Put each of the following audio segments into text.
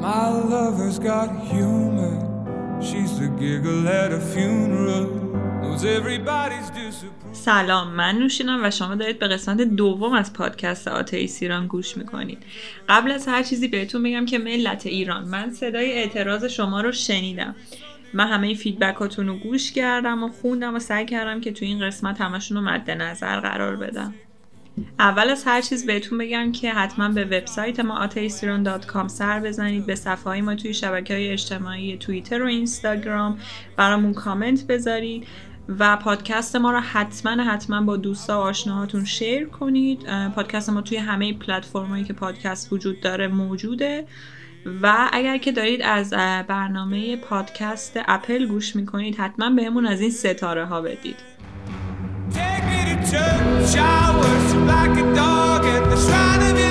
My lover's got humor. She's the giggle at a funeral. Knows everybody's. سلام من نوشینم و شما دارید به قسمت دوم از پادکست آتئیس ایران گوش می‌کنید قبل از هر چیزی بهتون بگم که ملت ایران من صدای اعتراض شما رو شنیدم من همه فیدبکاتون رو گوش کردم و خوندم و سعی کردم که تو این قسمت همشون رو مد نظر قرار بدم اول از هر چیز بهتون بگم که حتما به وبسایت ما ateistiron.com سر بزنید. به صفحه های ما توی شبکه های اجتماعی توییتر و اینستاگرام برامون کامنت بذارید و پادکست ما رو حتما حتما با دوستا و آشناهاتون شیر کنید. پادکست ما توی همه پلتفرمایی که پادکست وجود داره موجوده. و اگر که دارید از برنامه پادکست اپل گوش می‌کنید حتما بهمون از این ستاره ها بدید. Church, worship like a dog at the shrine of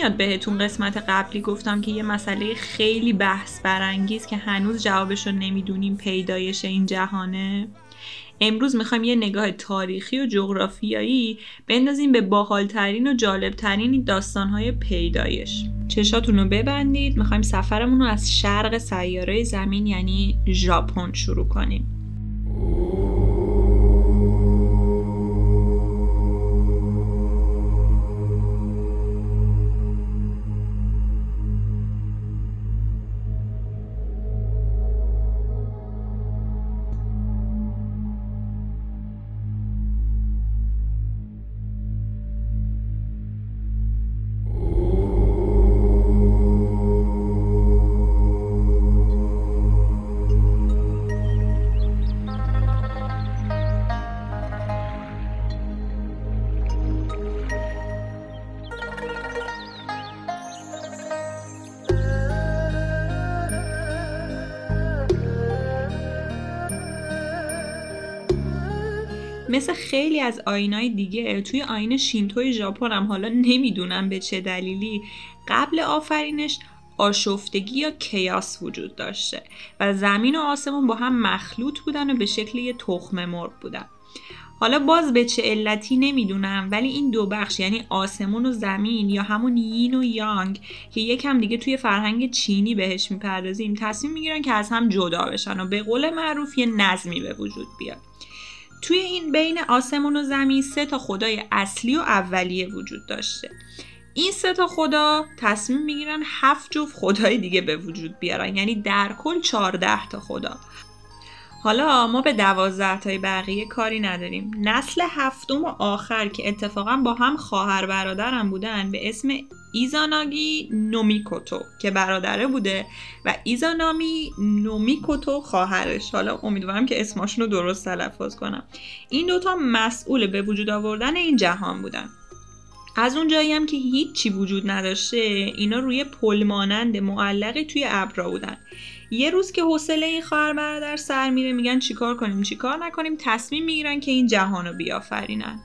میاد بهتون قسمت قبلی گفتم که یه مسئله خیلی بحث برانگیز که هنوز جوابش رو نمی‌دونیم پیدایش این جهانه. امروز می‌خوایم یه نگاه تاریخی و جغرافیایی بندازیم به باحالترین و جالبترین داستانهای پیدایش. چشاتون رو ببندید می‌خوایم سفرمون رو از شرق سیاره زمین یعنی ژاپن شروع کنیم. خیلی از آینای دیگه توی آین شینتوی ژاپن هم حالا نمی‌دونم به چه دلیلی قبل آفرینش آشفتگی یا کیاس وجود داشته و زمین و آسمون با هم مخلوط بودن و به شکل یه تخم مرغ بودن. حالا باز به چه علتی نمی‌دونم ولی این دو بخش یعنی آسمون و زمین یا همون یین و یانگ که یکم دیگه توی فرهنگ چینی بهش می‌پردازیم تصمیم می‌گیرن که از هم جدا بشن و به قول معروف یه نظمی به وجود بیاد. توی این بین آسمون و زمین سه تا خدای اصلی و اولیه وجود داشته. این سه تا خدا تصمیم می‌گیرن هفت جفت خدای دیگه به وجود بیارن. یعنی در کل چهارده تا خدا. حالا ما به دوازده تای بقیه کاری نداریم. نسل هفتم و آخر که اتفاقا با هم خواهر برادرم بودن به اسم ایزاناگی نومیکوتو که برادره بوده و ایزانامی نومیکوتو خواهرش. حالا امیدوارم که اسماشون رو درست تلفظ کنم. این دوتا مسئول به وجود آوردن این جهان بودن. از اون جایی هم که هیچی وجود نداشته اینا روی پل مانند معلقی توی ابرا بودن. یه روز که حوصله این خواهر برادر سر میره میگن چیکار کنیم؟ چیکار نکنیم؟ تصمیم می‌گیرن که این جهان رو بیافرینن.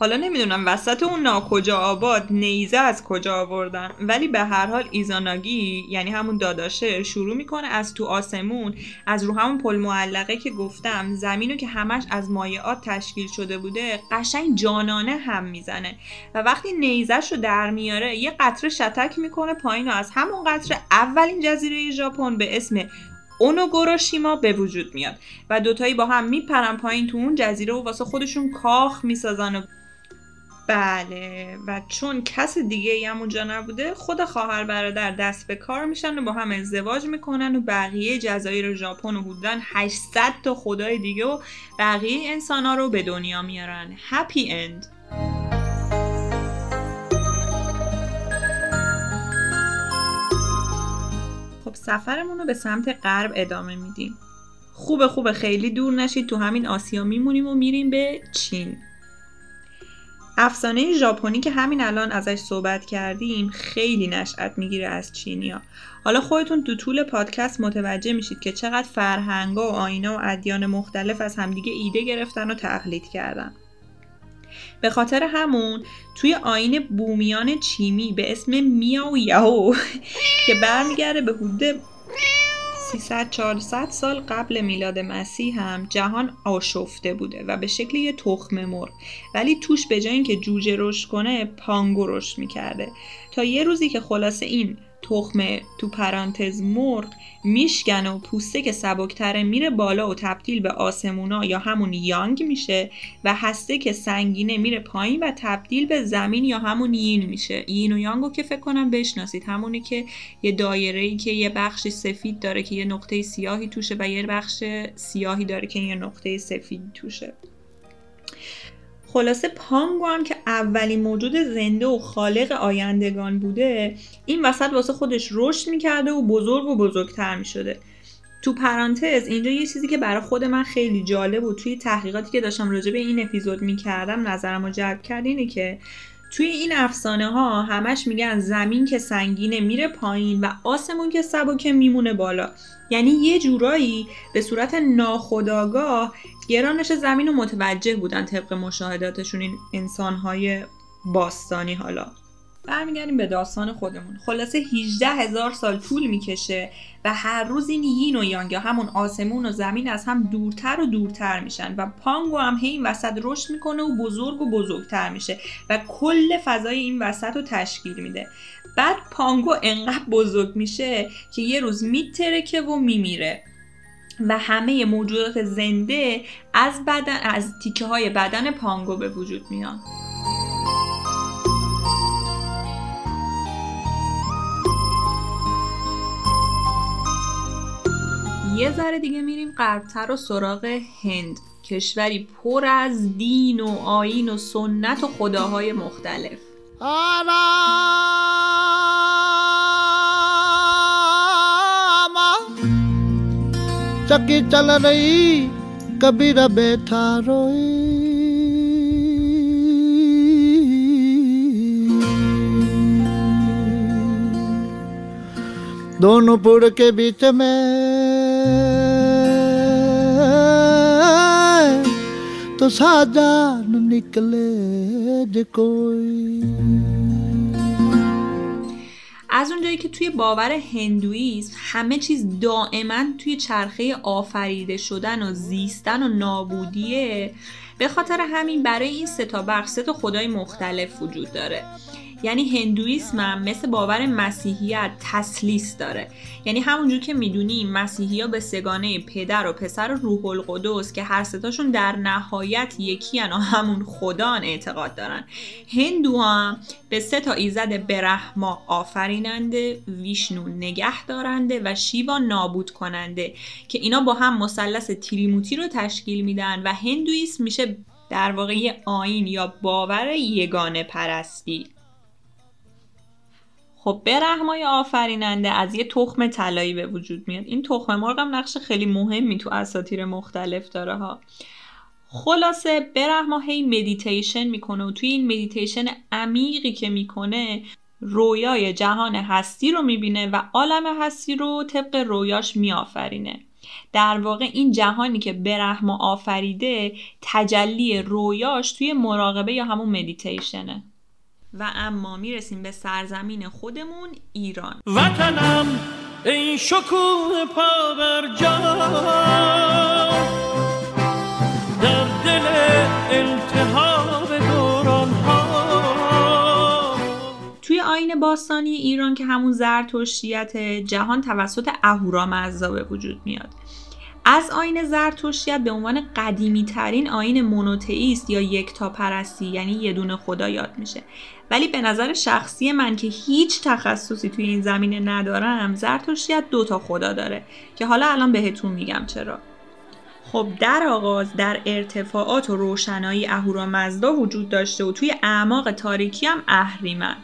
حالا نمی‌دونم وسط اون ناکجا آباد نیزه از کجا آوردن ولی به هر حال ایزاناگی یعنی همون داداشه شروع می‌کنه از تو آسمون از رو همون پل معلقه که گفتم زمینو که همش از مایعات تشکیل شده بوده قشنگ جانانه هم می‌زنه. و وقتی نیزش رو در میاره یه قطره شتک می‌کنه پایین و از همون قطره اولین جزیره ژاپن به اسم اونوگوروشیما به وجود میاد. و دوتایی با هم میپرن پایین تو اون جزیره و واسه خودشون کاخ می‌سازن و بله. و چون کس دیگه هم اونجا نبوده خود خواهر برادر دست به کار میشن و با هم ازدواج می‌کنن و بقیه جزایر ژاپن و حدودا 800 تا خدای دیگه و بقیه انسان ها رو به دنیا میارن. هپی اند خب سفرمون رو به سمت غرب ادامه میدیم. خوبه خوبه خیلی دور نشید تو همین آسیا میمونیم و میریم به چین. افسانه ژاپنی که همین الان ازش صحبت کردیم خیلی نشأت می‌گیره از چینیا. حالا خودتون تو طول پادکست متوجه میشید که چقدر فرهنگا و آینا و ادیان مختلف از همدیگه ایده گرفتن و تقلید کردن. به خاطر همون توی آین بومیان چیمی به اسم میاو یاو که برمیگرده به حدود 300 400 سال قبل میلاد مسیح هم جهان آشفته بوده و به شکل یه تخم مرغ. ولی توش به جای اینکه جوجه رشد کنه پانگو رشد می‌کرده. تا یه روزی که خلاصه این تخم تو پرانتز مرغ میشکنه و پوسته که سبکتره میره بالا و تبدیل به آسمونا یا همون یانگ میشه و هسته که سنگینه میره پایین و تبدیل به زمین یا همون یین میشه. یین و یانگو که فکر کنم بشناسید. همونی که یه دایره ای که یه بخشی سفید داره که یه نقطه سیاهی توشه و یه بخش سیاهی داره که یه نقطه سفید توشه. خلاصه پانگو هم که اولین موجود زنده و خالق آیندگان بوده این وسط واسه خودش رشد می‌کرده و بزرگ و بزرگتر می‌شده. تو پرانتز اینجا یه چیزی که برای خود من خیلی جالب و توی تحقیقاتی که داشتم راجع به این اپیزود می‌کردم نظرم رو جلب کرد اینه که توی این افسانه ها همش میگن زمین که سنگینه میره پایین و آسمون که سبکه میمونه بالا. یعنی یه جورایی به صورت ناخداگاه گرانش زمین رو متوجه بودن طبق مشاهداتشون این انسانهای باستانی حالا. برمیگردیم به داستان خودمون. خلاصه 18 هزار سال طول می‌کشه و هر روز این یین و یانگ یا همون آسمون و زمین از هم دورتر و دورتر میشن و پانگو هم هی این وسط رشد می‌کنه و بزرگ و بزرگتر میشه و کل فضای این وسط رو تشکیل میده. بعد پانگو انقدر بزرگ میشه که یه روز میترکه و میمیره. و همه موجودات زنده از بدن از تیکه های بدن پانگو به وجود میان. یه ذره دیگه میریم غربتر و سراغ هند. کشوری پر از دین و آین و سنت و خداهای مختلف. چکی چل رہی کبھی بیٹھا روئی. دونوں پڑ کے بیچ میں तो साजा न निकले जे कोई از اونجایی که توی باور هندویسم همه چیز دائما توی چرخه آفریده شدن و زیستن و نابودیه به خاطر همین برای این سه تا بخش سه تا خدای مختلف وجود داره یعنی هندویسم هم مثل باور مسیحیت تسلیس داره. یعنی همونجور که می‌دونیم مسیحی ها به سگانه پدر و پسر روح القدس که هر ستاشون در نهایت یکی و همون خدان اعتقاد دارن. هندو هم به سه تا ایزد برهما آفریننده ویشنو نگه دارنده و شیوا نابود کننده که اینا با هم مثلث تریموتی رو تشکیل میدن و هندویسم میشه در واقع یه آیین یا باور یگانه پرستی. خب برهمای آفریننده از یه تخم طلایی به وجود میاد. این تخم مرغ هم نقش خیلی مهمی تو اساطیر مختلف داره ها. خلاصه برهما هی مدیتیشن می‌کنه و توی این مدیتیشن عمیقی که می‌کنه رویای جهان هستی رو می‌بینه و عالم هستی رو طبق رویاش میآفرینه. در واقع این جهانی که برهما آفریده تجلی رویاش توی مراقبه یا همون مدیتیشنه و اما می‌رسیم به سرزمین خودمون ایران. وطنم ای شکوه پا بر جا در دل التهاب دوران ها توی آین باستانی ایران که همون زرتشتیت جهان توسط اهورامزدا به وجود میاد. از آین زرتشتیت به عنوان قدیمی ترین آین مونوتئیست یا یکتا پرستی یعنی یه دونه خدا یاد میشه. ولی به نظر شخصی من که هیچ تخصصی توی این زمینه ندارم زرتشتیت دو تا خدا داره که حالا الان بهتون میگم چرا. خب در آغاز در ارتفاعات و روشنایی اهورامزدا وجود داشته و توی اعماق تاریکی هم اهریمن.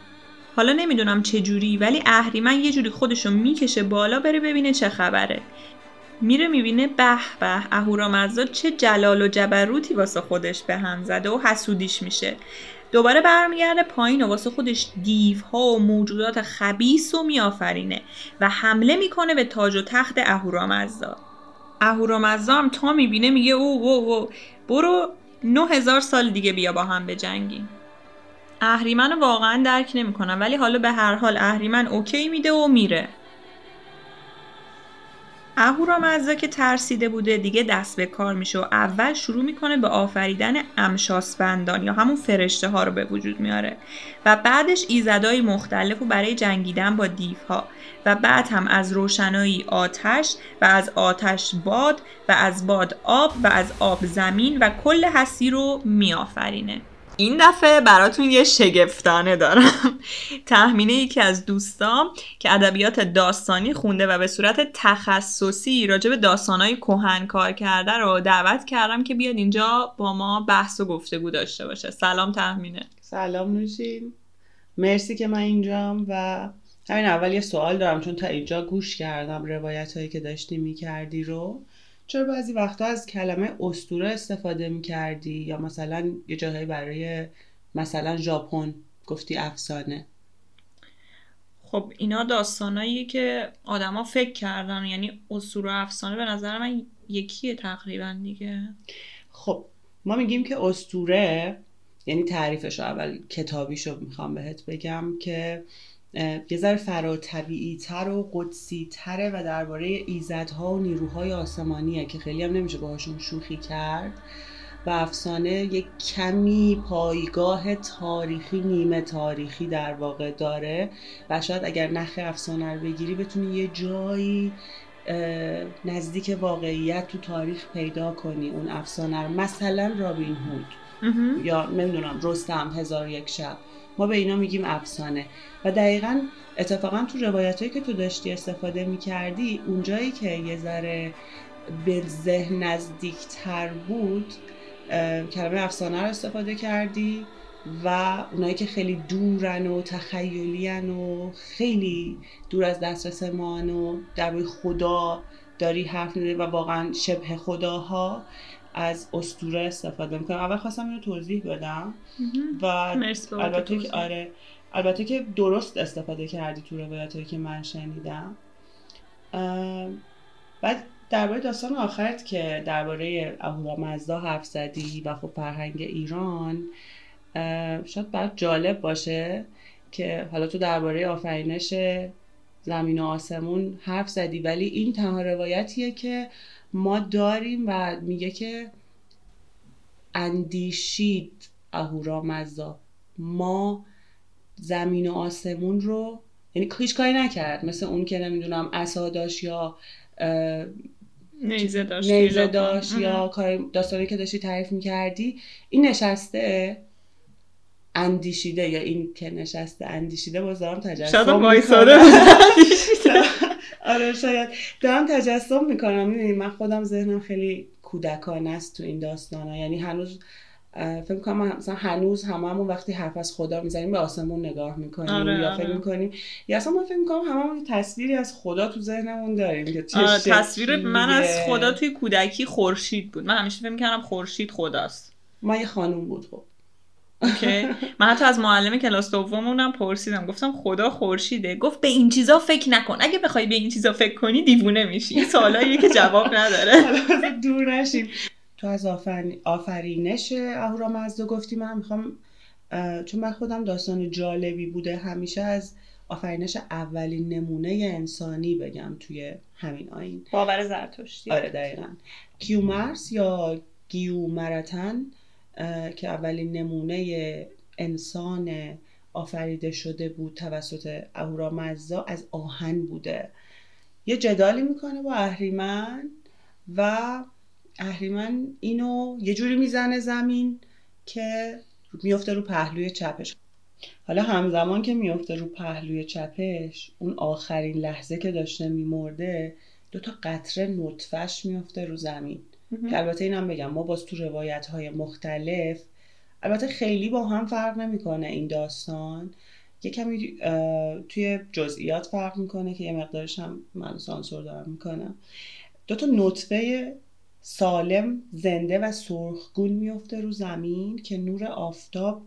حالا نمی‌دونم چه جوری ولی اهریمن یه جوری خودشو می‌کشه بالا بره ببینه چه خبره. میره می‌بینه به به اهورامزدا چه جلال و جبروتی واسه خودش به هم زده و حسودیش میشه. دوباره برمیگرده پایین و واسه خودش دیوها و موجودات خبیس و میآفرینه و حمله می‌کنه به تاج و تخت اهورامزدا. اهورامزدا هم تا می‌بینه میگه او او او برو 9000 سال دیگه بیا با هم بجنگیم. اهریمن واقعا درک نمی‌کنم ولی حالا به هر حال اهریمن اوکی میده و میره. اهورامزدا که ترسیده بوده دیگه دست به کار میشه و اول شروع می‌کنه به آفریدن امشاسپندان یا همون فرشته ها رو به وجود میاره. و بعدش ایزدای مختلف و برای جنگیدن با دیوها. و بعد هم از روشنایی آتش و از آتش باد و از باد آب و از آب زمین و کل هستی رو میآفرینه. این دفعه براتون یه شگفتانه دارم. تحمینه یکی از دوستام که ادبیات داستانی خونده و به صورت تخصصی راجع به داستانهای کهن کار کرده رو دعوت کردم که بیاد اینجا با ما بحث و گفتگو داشته باشه. سلام تحمینه سلام نوشین. مرسی که من اینجام و همین اول یه سوال دارم چون تا اینجا گوش کردم روایت هایی که داشتی می‌کردی رو. چرا بعضی وقتا از کلمه استوره استفاده می‌کردی؟ یا مثلا یه جاهایی برای مثلا ژاپن گفتی افسانه. خب اینا داستانایی که آدما فکر کردن یعنی اسطوره و افسانه به نظر من یکیه تقریبا دیگه. خب ما میگیم که استوره یعنی تعریفش اول کتابیشو می‌خوام بهت بگم که یه ذره فراتبیعی تر و قدسی تره و درباره ایزدها و نیروهای آسمانیه که خیلی هم نمیشه باهاشون شوخی کرد و افسانه یک کمی پایگاه تاریخی نیمه تاریخی در واقع داره و شاید اگر نخ افسانه رو بگیری بتونی یه جایی نزدیک واقعیت تو تاریخ پیدا کنی اون افسانه رو. مثلا رابین هود. یا نمی‌دونم رستم هزار یک شب. ما به اینا میگیم افسانه. و دقیقا اتفاقا تو روایت که تو داشتی استفاده می‌کردی اونجایی که یه ذره به ذهن نزدیکتر بود کلمه افسانه رو استفاده کردی و اونایی که خیلی دورن و تخیلیان و خیلی دور از دسترس ما و در خدا داری حرف می‌زنی و واقعا شبه خداها. از استوره استفاده می‌کنم. اول خواستم اینو توضیح بدم. و البته که. آره البته که درست استفاده کردی تو روایت هایی که من شنیدم. بعد درباره داستان آخرت که درباره اهورامزدا حرف زدی و خب فرهنگ ایران شاید برات جالب باشه که حالا تو درباره آفرینش زمین و آسمون حرف زدی ولی این تنها روایتیه که ما داریم و میگه که اندیشید اهورامزدا ما زمین و آسمون رو یعنی هیچ کاری نکرد مثل اون که نمی‌دونم عصا داشت یا نیزه داشت نیزه. داشت. یا کار داستانی که داشتی تعریف می‌کردی این نشسته اندیشیده یا این که نشسته اندیشیده باز دارم تجسم. وایساده آره شاید دارم تجسم می‌کنم می‌دونی من خودم ذهنم خیلی کودکانه است تو این داستان ها. یعنی هنوز فکر کنم مثلا هنوز هممون وقتی حرف از خدا می‌زنیم به آسمون نگاه می‌کنیم آره، یا آره. فکر می‌کنیم یا اصلا ما فکر می‌کنم هممون تصویری از خدا تو ذهنمون داریم که آره، تصویر من از. خدا توی کودکی خورشید بود من همیشه فکر می‌کردم خورشید خداست ما یه خانوم بود خب اوکی. من حتی از معلم کلاس دوممونم پرسیدم. گفتم خدا خورشیده. گفت به این چیزا فکر نکن. اگه بخوای به این چیزا فکر کنی دیوونه میشی. این سوالاییه که جواب نداره. حالا از دور نشیم. تو از آفرین- آفرینش اهورامزدا گفتی. من می‌خوام چون من خودم داستان جالبی بوده همیشه از آفرینش اولین نمونه انسانی بگم توی همین آین باور زرتشتی. آره دقیقا. کیومرس یا گیومرتن که اولین نمونه انسان آفریده شده بود توسط اهورامزدا از آهن بوده. یه جدالی می‌کنه با اهریمن و اهریمن اینو یه جوری می‌زنه زمین که میفته رو پهلوی چپش. حالا همزمان که میفته رو پهلوی چپش اون آخرین لحظه که داشته میمرده دو تا قطره نطفش میفته رو زمین. که البته اینم بگم ما باز تو روایت های مختلف البته خیلی با هم فرق نمی‌کنه این داستان. یه کمی توی جزئیات فرق می‌کنه که یه مقدارش هم من سانسور دارم می‌کنم. دو تا نطفه سالم زنده و سرخگون میفته رو زمین که نور آفتاب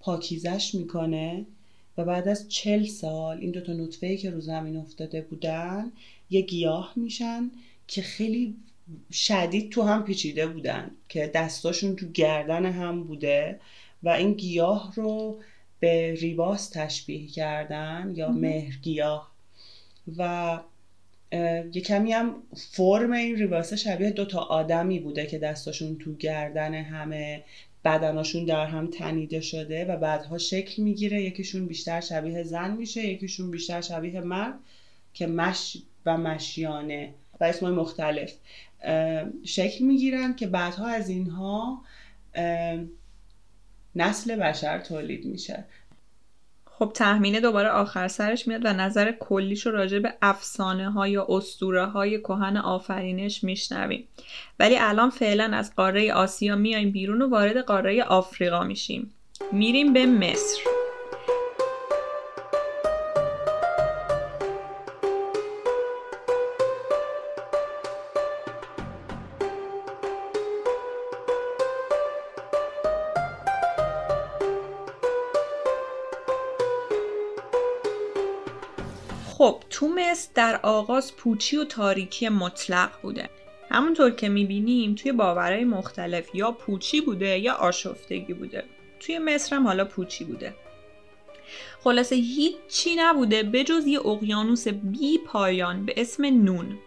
پاکیزش می‌کنه و بعد از چل سال این دوتا نطفه که رو زمین افتاده بودن یه گیاه میشن که خیلی شدید تو هم پیچیده بودن که دستاشون تو گردن هم بوده و این گیاه رو به ریباس تشبیه کردن یا مهرگیاه و یه کمی هم فرم این ریباسه شبیه دوتا آدمی بوده که دستاشون تو گردن همه بدناشون در هم تنیده شده و بعدها شکل می‌گیره. یکیشون بیشتر شبیه زن میشه یکیشون بیشتر شبیه مرد که مش و مشیانه و اسمای مختلف. شکل می‌گیرن که بعدها از اینها نسل بشر تولید میشه. خب تحمینه دوباره آخر سرش میاد و نظر کلیش رو راجع به افسانه ها یا اسطوره های کهن آفرینش میشنویم. ولی الان فعلا از قاره آسیا میایم بیرون و وارد قاره آفریقا میشیم. میریم به مصر. تو مصر در آغاز پوچی و تاریکی مطلق بوده. همونطور که می‌بینیم توی باورهای مختلف یا پوچی بوده یا آشفتگی بوده. توی مصر هم حالا پوچی بوده. خلاصه هیچی نبوده بجز یه اقیانوس بی پایان به اسم نون.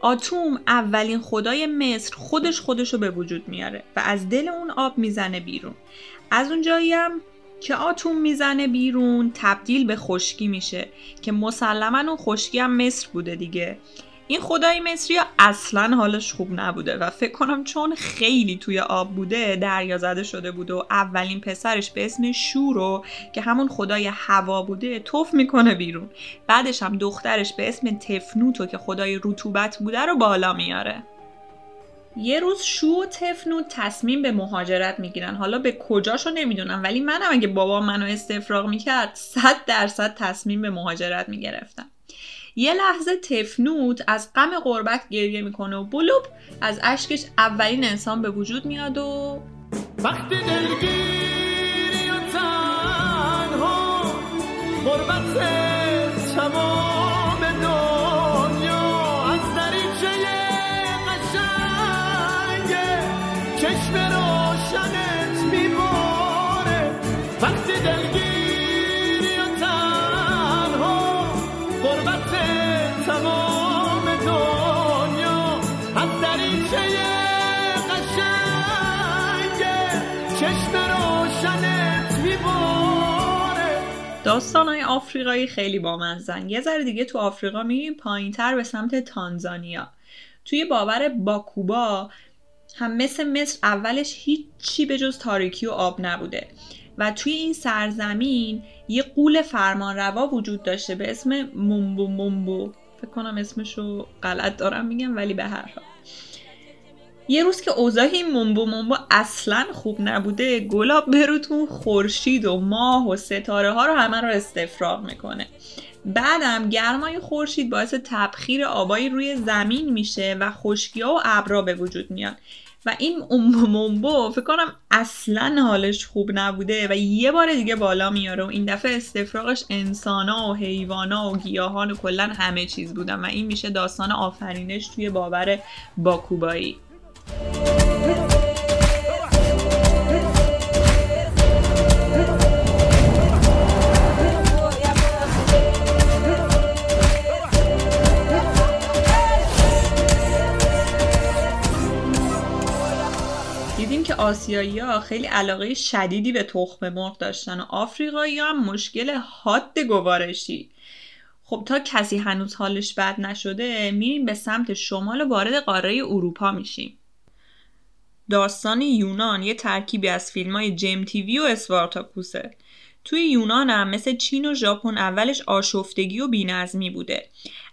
آتوم اولین خدای مصر خودش خودش رو به وجود میاره و از دل اون آب می‌زنه بیرون. از اونجایی هم که آتوم می‌زنه بیرون تبدیل به خشکی میشه که مسلما اون خشکی هم مصر بوده دیگه. این خدای مصری اصلا حالش خوب نبوده و فکر کنم چون خیلی توی آب بوده دریا زده شده بوده و اولین پسرش به اسم شورو که همون خدای هوا بوده توف می‌کنه بیرون. بعدش هم دخترش به اسم تفنوتو که خدای رطوبت بوده رو بالا میاره. یه روز شو و تفنوت تصمیم به مهاجرت می‌گیرن. حالا به کجاشو نمی‌دونم ولی منم اگه بابا منو استفراغ می‌کرد صد درصد تصمیم به مهاجرت می‌گرفتم. یه لحظه تفنوت از غم غربت گریه می‌کنه و بلوب از اشکش اولین انسان به وجود میاد و وقتی دلگیری و تنها غربت داستانهای آفریقایی خیلی بامزن یه ذره دیگه تو آفریقا میریم پایین تر به سمت تانزانیا. توی باور باکوبا هم مثل مصر اولش هیچی به جز تاریکی و آب نبوده. و توی این سرزمین یه قول فرمانروا وجود داشته به اسم مومبو مومبو. فکر کنم اسمشو غلط دارم میگم ولی به هر حال. یه روز که اوضاع این مومبو مومبو اصلا خوب نبوده گلاب بروتون خورشید و ماه و ستاره ها رو همه رو استفراغ می‌کنه. بعدم گرمای خورشید باعث تبخیر آبایی روی زمین میشه و خشکی و ابرا به وجود میاد و این مومبو فکر کنم اصلا حالش خوب نبوده و یه بار دیگه بالا میاره و این دفعه استفراغش انسانا و حیوانا و گیاهان و کلا همه چیز بودن و این میشه داستان آفرینش توی باور باکوبایی. دیدیم که آسیایی ها خیلی علاقه شدیدی به تخم مرغ داشتن و آفریقایی هم مشکل حاد گوارشی. خب تا کسی هنوز حالش بد نشده میریم به سمت شمال و وارد قاره اروپا میشیم. داستان یونان یه ترکیبی از فیلم های جیم تیوی و اسپارتاکوسه توی یونان هم مثل چین و ژاپن اولش آشفتگی و بینظمی بوده.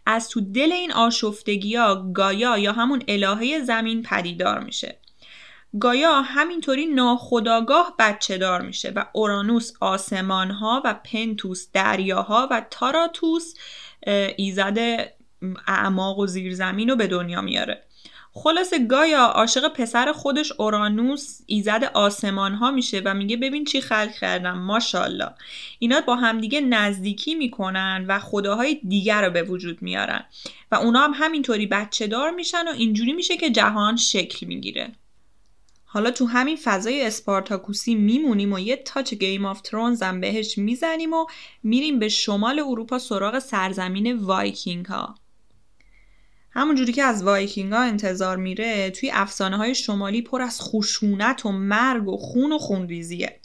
از تو دل این آشفتگی ها گایا یا همون الهه زمین پدیدار میشه. گایا همینطوری ناخداگاه بچه دار میشه و اورانوس آسمان ها و پنتوس دریاها و تاراتوس ایزد اعماق و زیرزمین رو به دنیا میاره. خلاصه گایا عاشق پسر خودش اورانوس ایزد آسمان ها میشه و میگه ببین چی خلق کردم ماشاءالله. اینا با همدیگه نزدیکی می‌کنن و خداهای دیگر رو به وجود میارن. و اونا هم همینطوری بچه دار میشن و اینجوری میشه که جهان شکل می‌گیره. حالا تو همین فضای اسپارتاکوسی میمونیم و یه touch Game of Thrones هم بهش می‌زنیم و میریم به شمال اروپا سراغ سرزمین وایکینگ ها همونجوری که از وایکینگ ها انتظار میره توی افسانه های شمالی پر از خشونت و مرگ و خون و خونریزیه.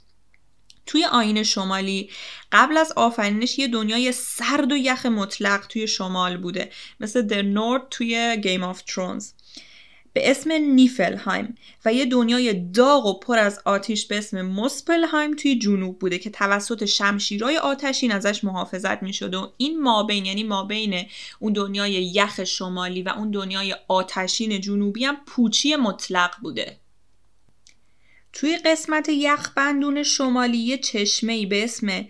توی آیین شمالی قبل از آفرینش یه دنیای سرد و یخ مطلق توی شمال بوده. مثل the North توی Game of Thrones به اسم نیفلهایم و یه دنیای داغ و پر از آتیش به اسم مسپلهایم توی جنوب بوده که توسط شمشیرای آتشین ازش محافظت می‌شد و این مابین یعنی مابین اون دنیای یخ شمالی و اون دنیای آتشین جنوبی هم پوچی مطلق بوده توی قسمت یخ بندون شمالی یه چشمه به اسم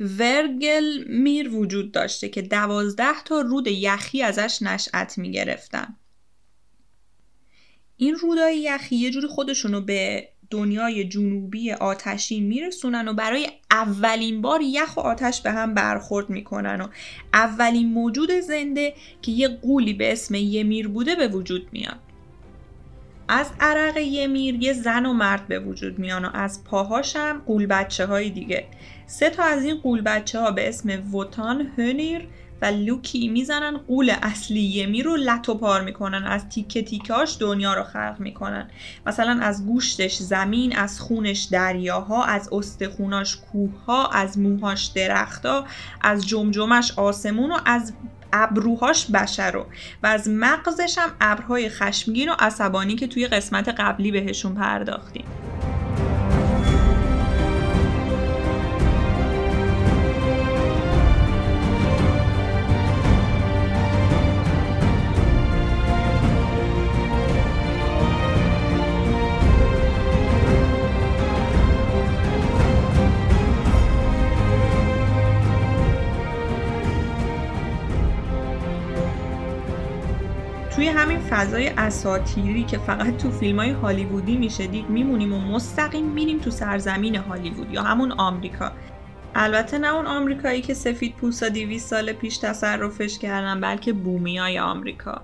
ورگل میر وجود داشته که دوازده تا رود یخی ازش نشأت می گرفتن. این رودای یخی یه جوری خودشونو به دنیای جنوبی آتشی میرسونن و برای اولین بار یخ و آتش به هم برخورد می‌کنن و اولین موجود زنده که یه قولی به اسم یمیر بوده به وجود میاد. از عرق یمیر یه زن و مرد به وجود میان و از پاهاشم قول بچه های دیگه. سه تا از این قول بچه ها به اسم ووتان هنیر و لوکی می‌زنن قول اصلی یمی رو لط و پار می‌کنن از تیکه تیکاش دنیا رو خلق می‌کنن. مثلا از گوشتش زمین از خونش دریاها از استخوناش کوهها از موهاش درختها از جمجمش آسمون و از ابروهاش بشر رو. و از مغزش هم ابرهای خشمگین و عصبانی که توی قسمت قبلی بهشون پرداختیم. فضای اساتیری که فقط تو فیلم های هالیوودی میشه دید میمونیم و مستقیم میریم تو سرزمین هالیوود یا همون آمریکا. البته نه اون آمریکایی که سفید پوستا 200 سال پیش تصرفش کردن بلکه بومیای آمریکا.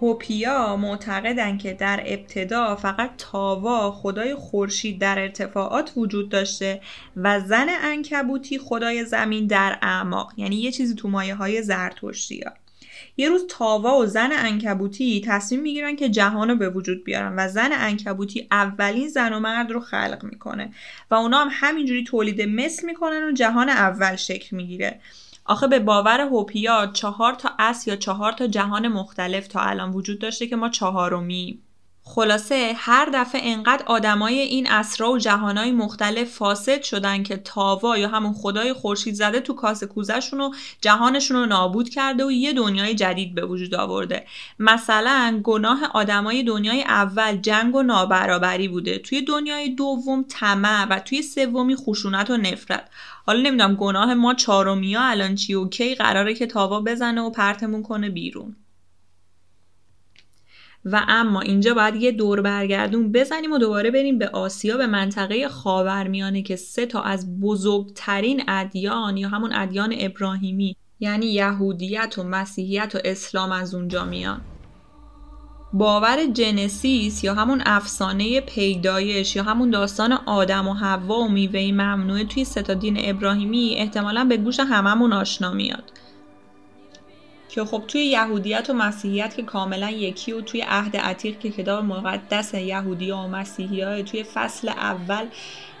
هوپیا معتقدن که در ابتدا فقط تاوا خدای خورشید در ارتفاعات وجود داشته و زن انکبوتی خدای زمین در اعماق. یعنی یه چیزی تو مایه های زرتشتی. یه روز تاوا و زن انکبوتی تصمیم می‌گیرن که جهان رو به وجود بیارن و زن انکبوتی اولین زن و مرد رو خلق می‌کنه و اونا هم همینجوری تولید مثل می‌کنن و جهان اول شکل می‌گیره. آخه به باور هوپیا چهار تا اس یا چهار تا جهان مختلف تا الان وجود داشته که ما چهارمی خلاصه هر دفعه انقدر آدمای این اسرا و جهانهای مختلف فاسد شدن که تاوا یا همون خدای خورشید زده تو کاسه کوزشون و جهانشون رو نابود کرده و یه دنیای جدید به وجود آورده. مثلا گناه آدمای دنیای اول جنگ و نابرابری بوده. توی دنیای دوم طمع و توی سومی خشونت و نفرت. حالا نمی‌دونم گناه ما چهارمیا الان چی و کی قراره که تاوا بزنه و پرتمون کنه بیرون. و اما اینجا باید یه دور برگردون بزنیم و دوباره بریم به آسیا به منطقه خاورمیانه که سه تا از بزرگترین ادیان یا همون ادیان ابراهیمی یعنی یهودیت و مسیحیت و اسلام از اونجا میان. باور جنسیس یا همون افسانه پیدایش یا همون داستان آدم و حوا و میوه ممنوعه توی ستا دین ابراهیمی احتمالا به گوش هممون آشنا میاد. که خب توی یهودیت و مسیحیت که کاملا یکی و توی عهد عتیق که کتاب مقدس یهودی و مسیحی های توی فصل اول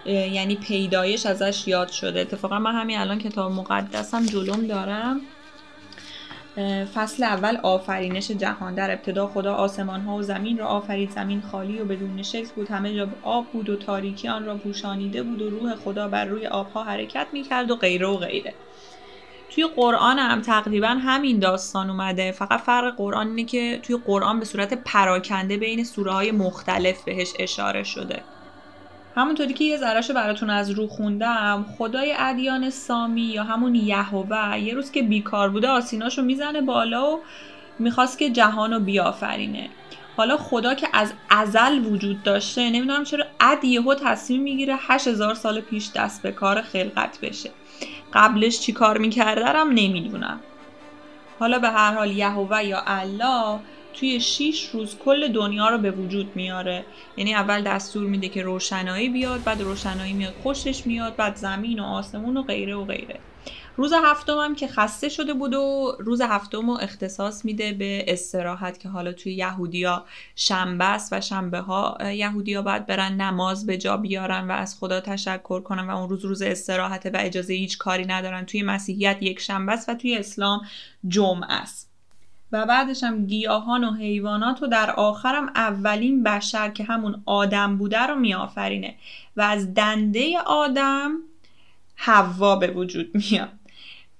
یعنی پیدایش ازش یاد شده. اتفاقا من همین الان کتاب مقدسم جلوم دارم. فصل اول آفرینش جهان. در ابتدا خدا آسمان ها و زمین را آفرید. زمین خالی و بدون شکل بود. همه جا آب بود و تاریکی آن را پوشانیده بود و روح خدا بر روی آبها حرکت می کرد و غیره و غیره. توی قرآن هم تقریبا همین داستان اومده. فقط فرق قرآن اینه که توی قرآن به صورت پراکنده بین سوره های مختلف بهش اشاره شده. همونطوری که یه ذرهشو براتون از رو خوندم خدای ادیان سامی یا همون یهوه یه روز که بیکار بوده آسیناشو می‌زنه بالا و می‌خواست که جهان رو بیافرینه. حالا خدا که از ازل وجود داشته نمی‌دونم چرا اد یهو تصمیم می‌گیره 8000 سال پیش دست به کار خلقت بشه. قبلش چی کار می‌کرده هم نمی‌دونم. حالا به هر حال یهوه یا الله توی 6 روز کل دنیا رو به وجود میاره. یعنی اول دستور میده که روشنایی بیاد بعد روشنایی میاد خوشش میاد بعد زمین و آسمون و غیره و غیره. روز هفتم هم که خسته شده بود و روز هفتم رو اختصاص میده به استراحت که حالا توی یهودیا شنبه است و شنبه ها یهودیا باید برن نماز به جا بیارن و از خدا تشکر کنن و اون روز روز استراحته و اجازه هیچ کاری ندارن. توی مسیحیت یک شنبه است و توی اسلام جمعه است. و بعدش هم گیاهان و حیوانات و در آخرم اولین بشر که همون آدم بوده رو میآفرینه. و از دنده آدم حوا به وجود میاد.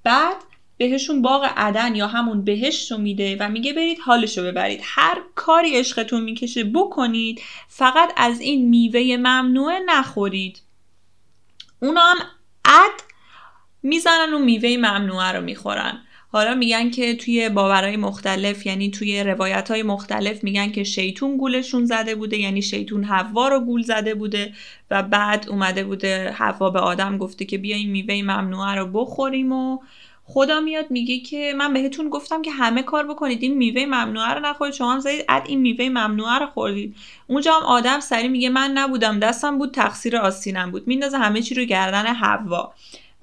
بعد بهشون باغ عدن یا همون بهشت رو میده و میگه برید حالشو ببرید. هر کاری عشقتون می‌کشه بکنید فقط از این میوه ممنوعه نخورید. اونا هم عد می‌زنن و میوه ممنوعه رو می‌خورن. حالا میگن که توی باورهای مختلف یعنی توی روایت های مختلف میگن که شیطون گولشون زده بوده یعنی شیطون حوا رو گول زده بوده و بعد اومده بوده حوا به آدم گفته که بیا این میوه ممنوعه رو بخوریم و خدا میاد میگه که من بهتون گفتم که همه کار بکنید. این میوه ممنوعه رو نخورید. شما هم زدید اد این میوه ممنوعه رو خوردید. اونجا هم آدم سری میگه من نبودم دستم بود تقصیر آستینم بود. میندازه همه چی رو گردن حوا.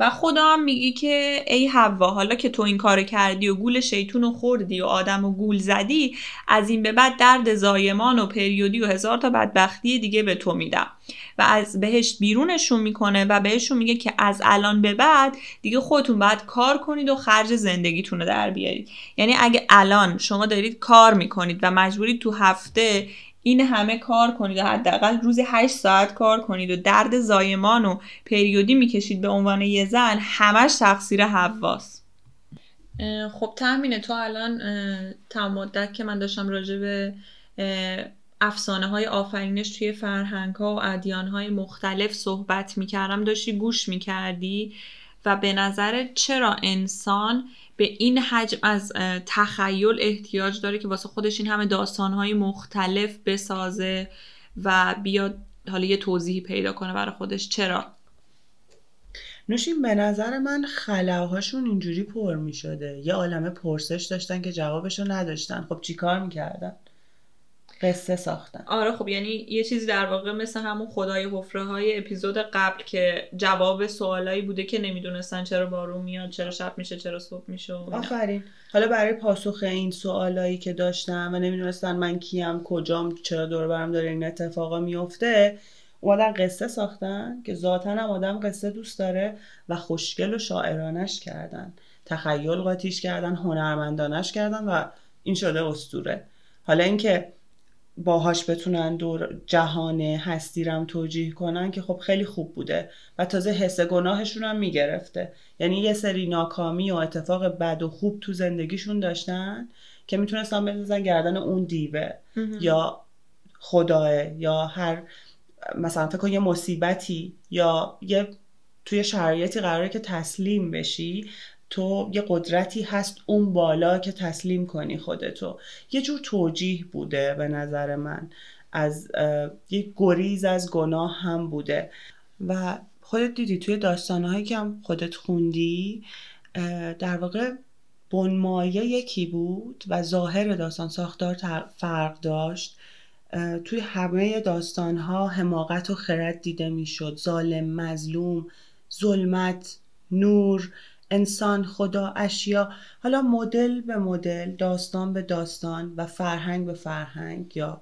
و خدا هم میگه که ای حوا حالا که تو این کار کردی و گول شیطون رو خوردی و آدم و گول زدی از این به بعد درد زایمان و پریودی و هزار تا بدبختی دیگه به تو میدم. و از بهشت بیرونشون می‌کنه و بهشون میگه که از الان به بعد دیگه خودتون باید کار کنید و خرج زندگیتون رو در بیارید. یعنی اگه الان شما دارید کار می‌کنید و مجبورید تو هفته این همه کار کنید و حداقل روزی 8 ساعت کار کنید و درد زایمان و پریودی می‌کشید به عنوان یه زن همش تقصیر حواس خب تامینه تو الان تا مدت که من داشتم راجع به افسانه های آفرینش توی فرهنگ ها و ادیان های مختلف صحبت می‌کردم داشتی گوش می‌کردی و به نظر چرا انسان به این حجم از تخیل احتیاج داره که واسه خودش این همه داستانهای مختلف بسازه و بیاد حالا یه توضیحی پیدا کنه برای خودش. چرا؟ نوشین به نظر من خلاهاشون اینجوری پر می شده یه عالمه پرسش داشتن که جوابشو نداشتن. خب چیکار می‌کردن؟ قصه ساختن. آره خب یعنی یه چیزی در واقع مثل همون خدای حفره های اپیزود قبل که جواب سوالایی بوده که نمی‌دونستن چرا بارون میاد چرا شب میشه چرا صبح میشه آفرین. حالا برای پاسخ این سوالایی که داشتم و نمی‌دونستن من کیم کجام چرا دور برم داره این اتفاقا میفته اومدن قصه ساختن که ذاتا هم آدم قصه دوست داره و خوشگل و شاعرانش کردن. تخیل قاطیش کردن هنرمندانش کردن و این شده استوره. حالا اینکه باهاش بتونن دور جهان هستیرم توجیه کنن که خب خیلی خوب بوده و تازه حس گناهشون هم می‌گرفته. یعنی یه سری ناکامی و اتفاق بد و خوب تو زندگیشون داشتن که می‌تونستن بندازن گردن اون دیوه یا خداه یا هر مثلا فکر کن یه مصیبتی یا یه توی شرایطی قراره که تسلیم بشی تو یه قدرتی هست اون بالا که تسلیم کنی خودتو. یه جور توجیه بوده به نظر من. از یه گریز از گناه هم بوده. و خودت دیدی توی داستانهایی که هم خودت خوندی در واقع بنمایه یکی بود و ظاهر داستان ساختار فرق داشت. توی همه داستانها حماقت و خرد دیده می‌شد. ظالم مظلوم ظلمت نور. انسان خدا اشیا. حالا مدل به مدل داستان به داستان و فرهنگ به فرهنگ یا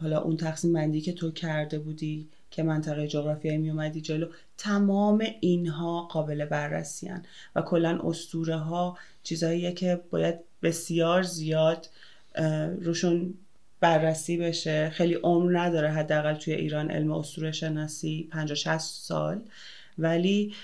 حالا اون تقسیم بندی که تو کرده بودی که منطقه جغرافیایی می اومدی جلو تمام اینها قابل بررسی و کلا اسطوره ها چیزاییه که باید بسیار زیاد روشون بررسی بشه. خیلی عمر نداره حداقل توی ایران علم اسطوره شناسی 50 60 سال. ولی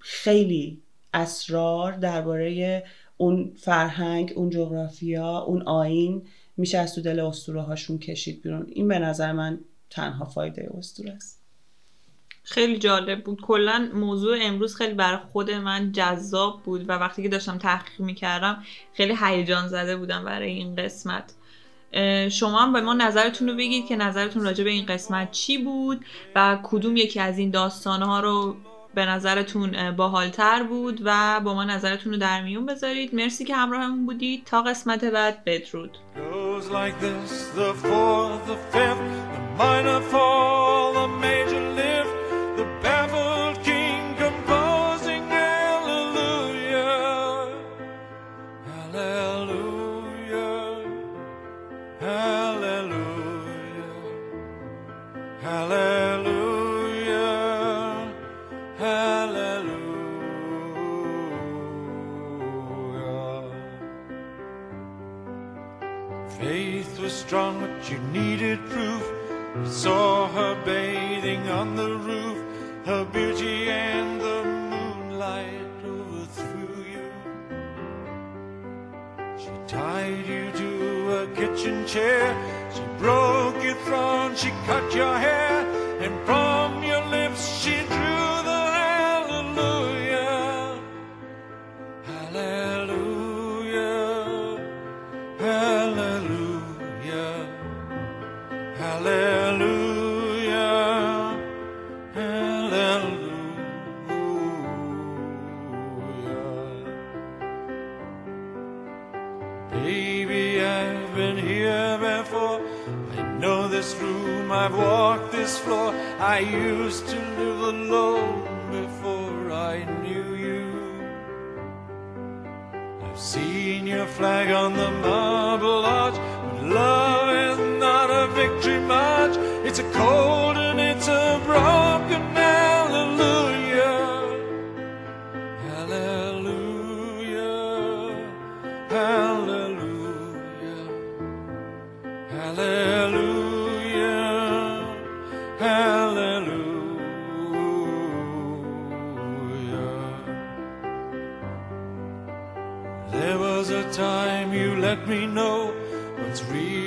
خیلی اسرار درباره اون فرهنگ اون جغرافیا اون آین میشه از تو دل اسطوره هاشون کشید بیرون. این به نظر من تنها فایده اسطوره است. خیلی جالب بود. کلا موضوع امروز خیلی برای خود من جذاب بود و وقتی که داشتم تحقیق می‌کردم خیلی هیجان زده بودم برای این قسمت. شما هم به ما نظرتون رو بگید که نظرتون راجع به این قسمت چی بود و کدوم یکی از این داستانها رو به نظرتون باحالتر بود و با ما نظرتون رو در میون بذارید. مرسی که همراهمون بودید. تا قسمت بعد بدرود. Goes like this the fourth, the fifth, the minor fall, the major you needed proof. You saw her bathing on the roof, her beauty and the moonlight overthrew you. She tied you to a kitchen chair, she broke your throne, she cut your hair, and from your lips she I used to live alone before I knew you. I've seen your flag on the marble arch, but love is not a victory march. It's a cold let me know what's really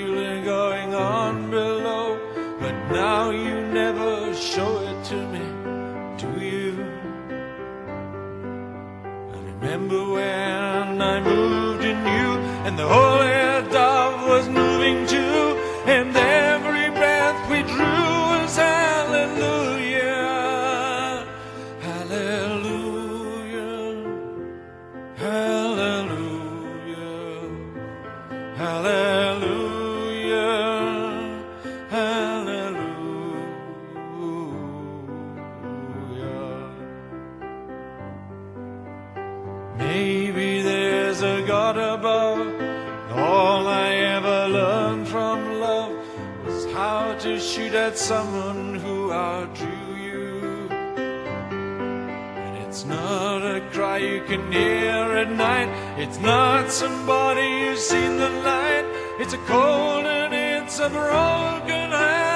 it's not a cry you can hear at night. It's not somebody who's seen the light. It's a cold and it's a broken hallelujah.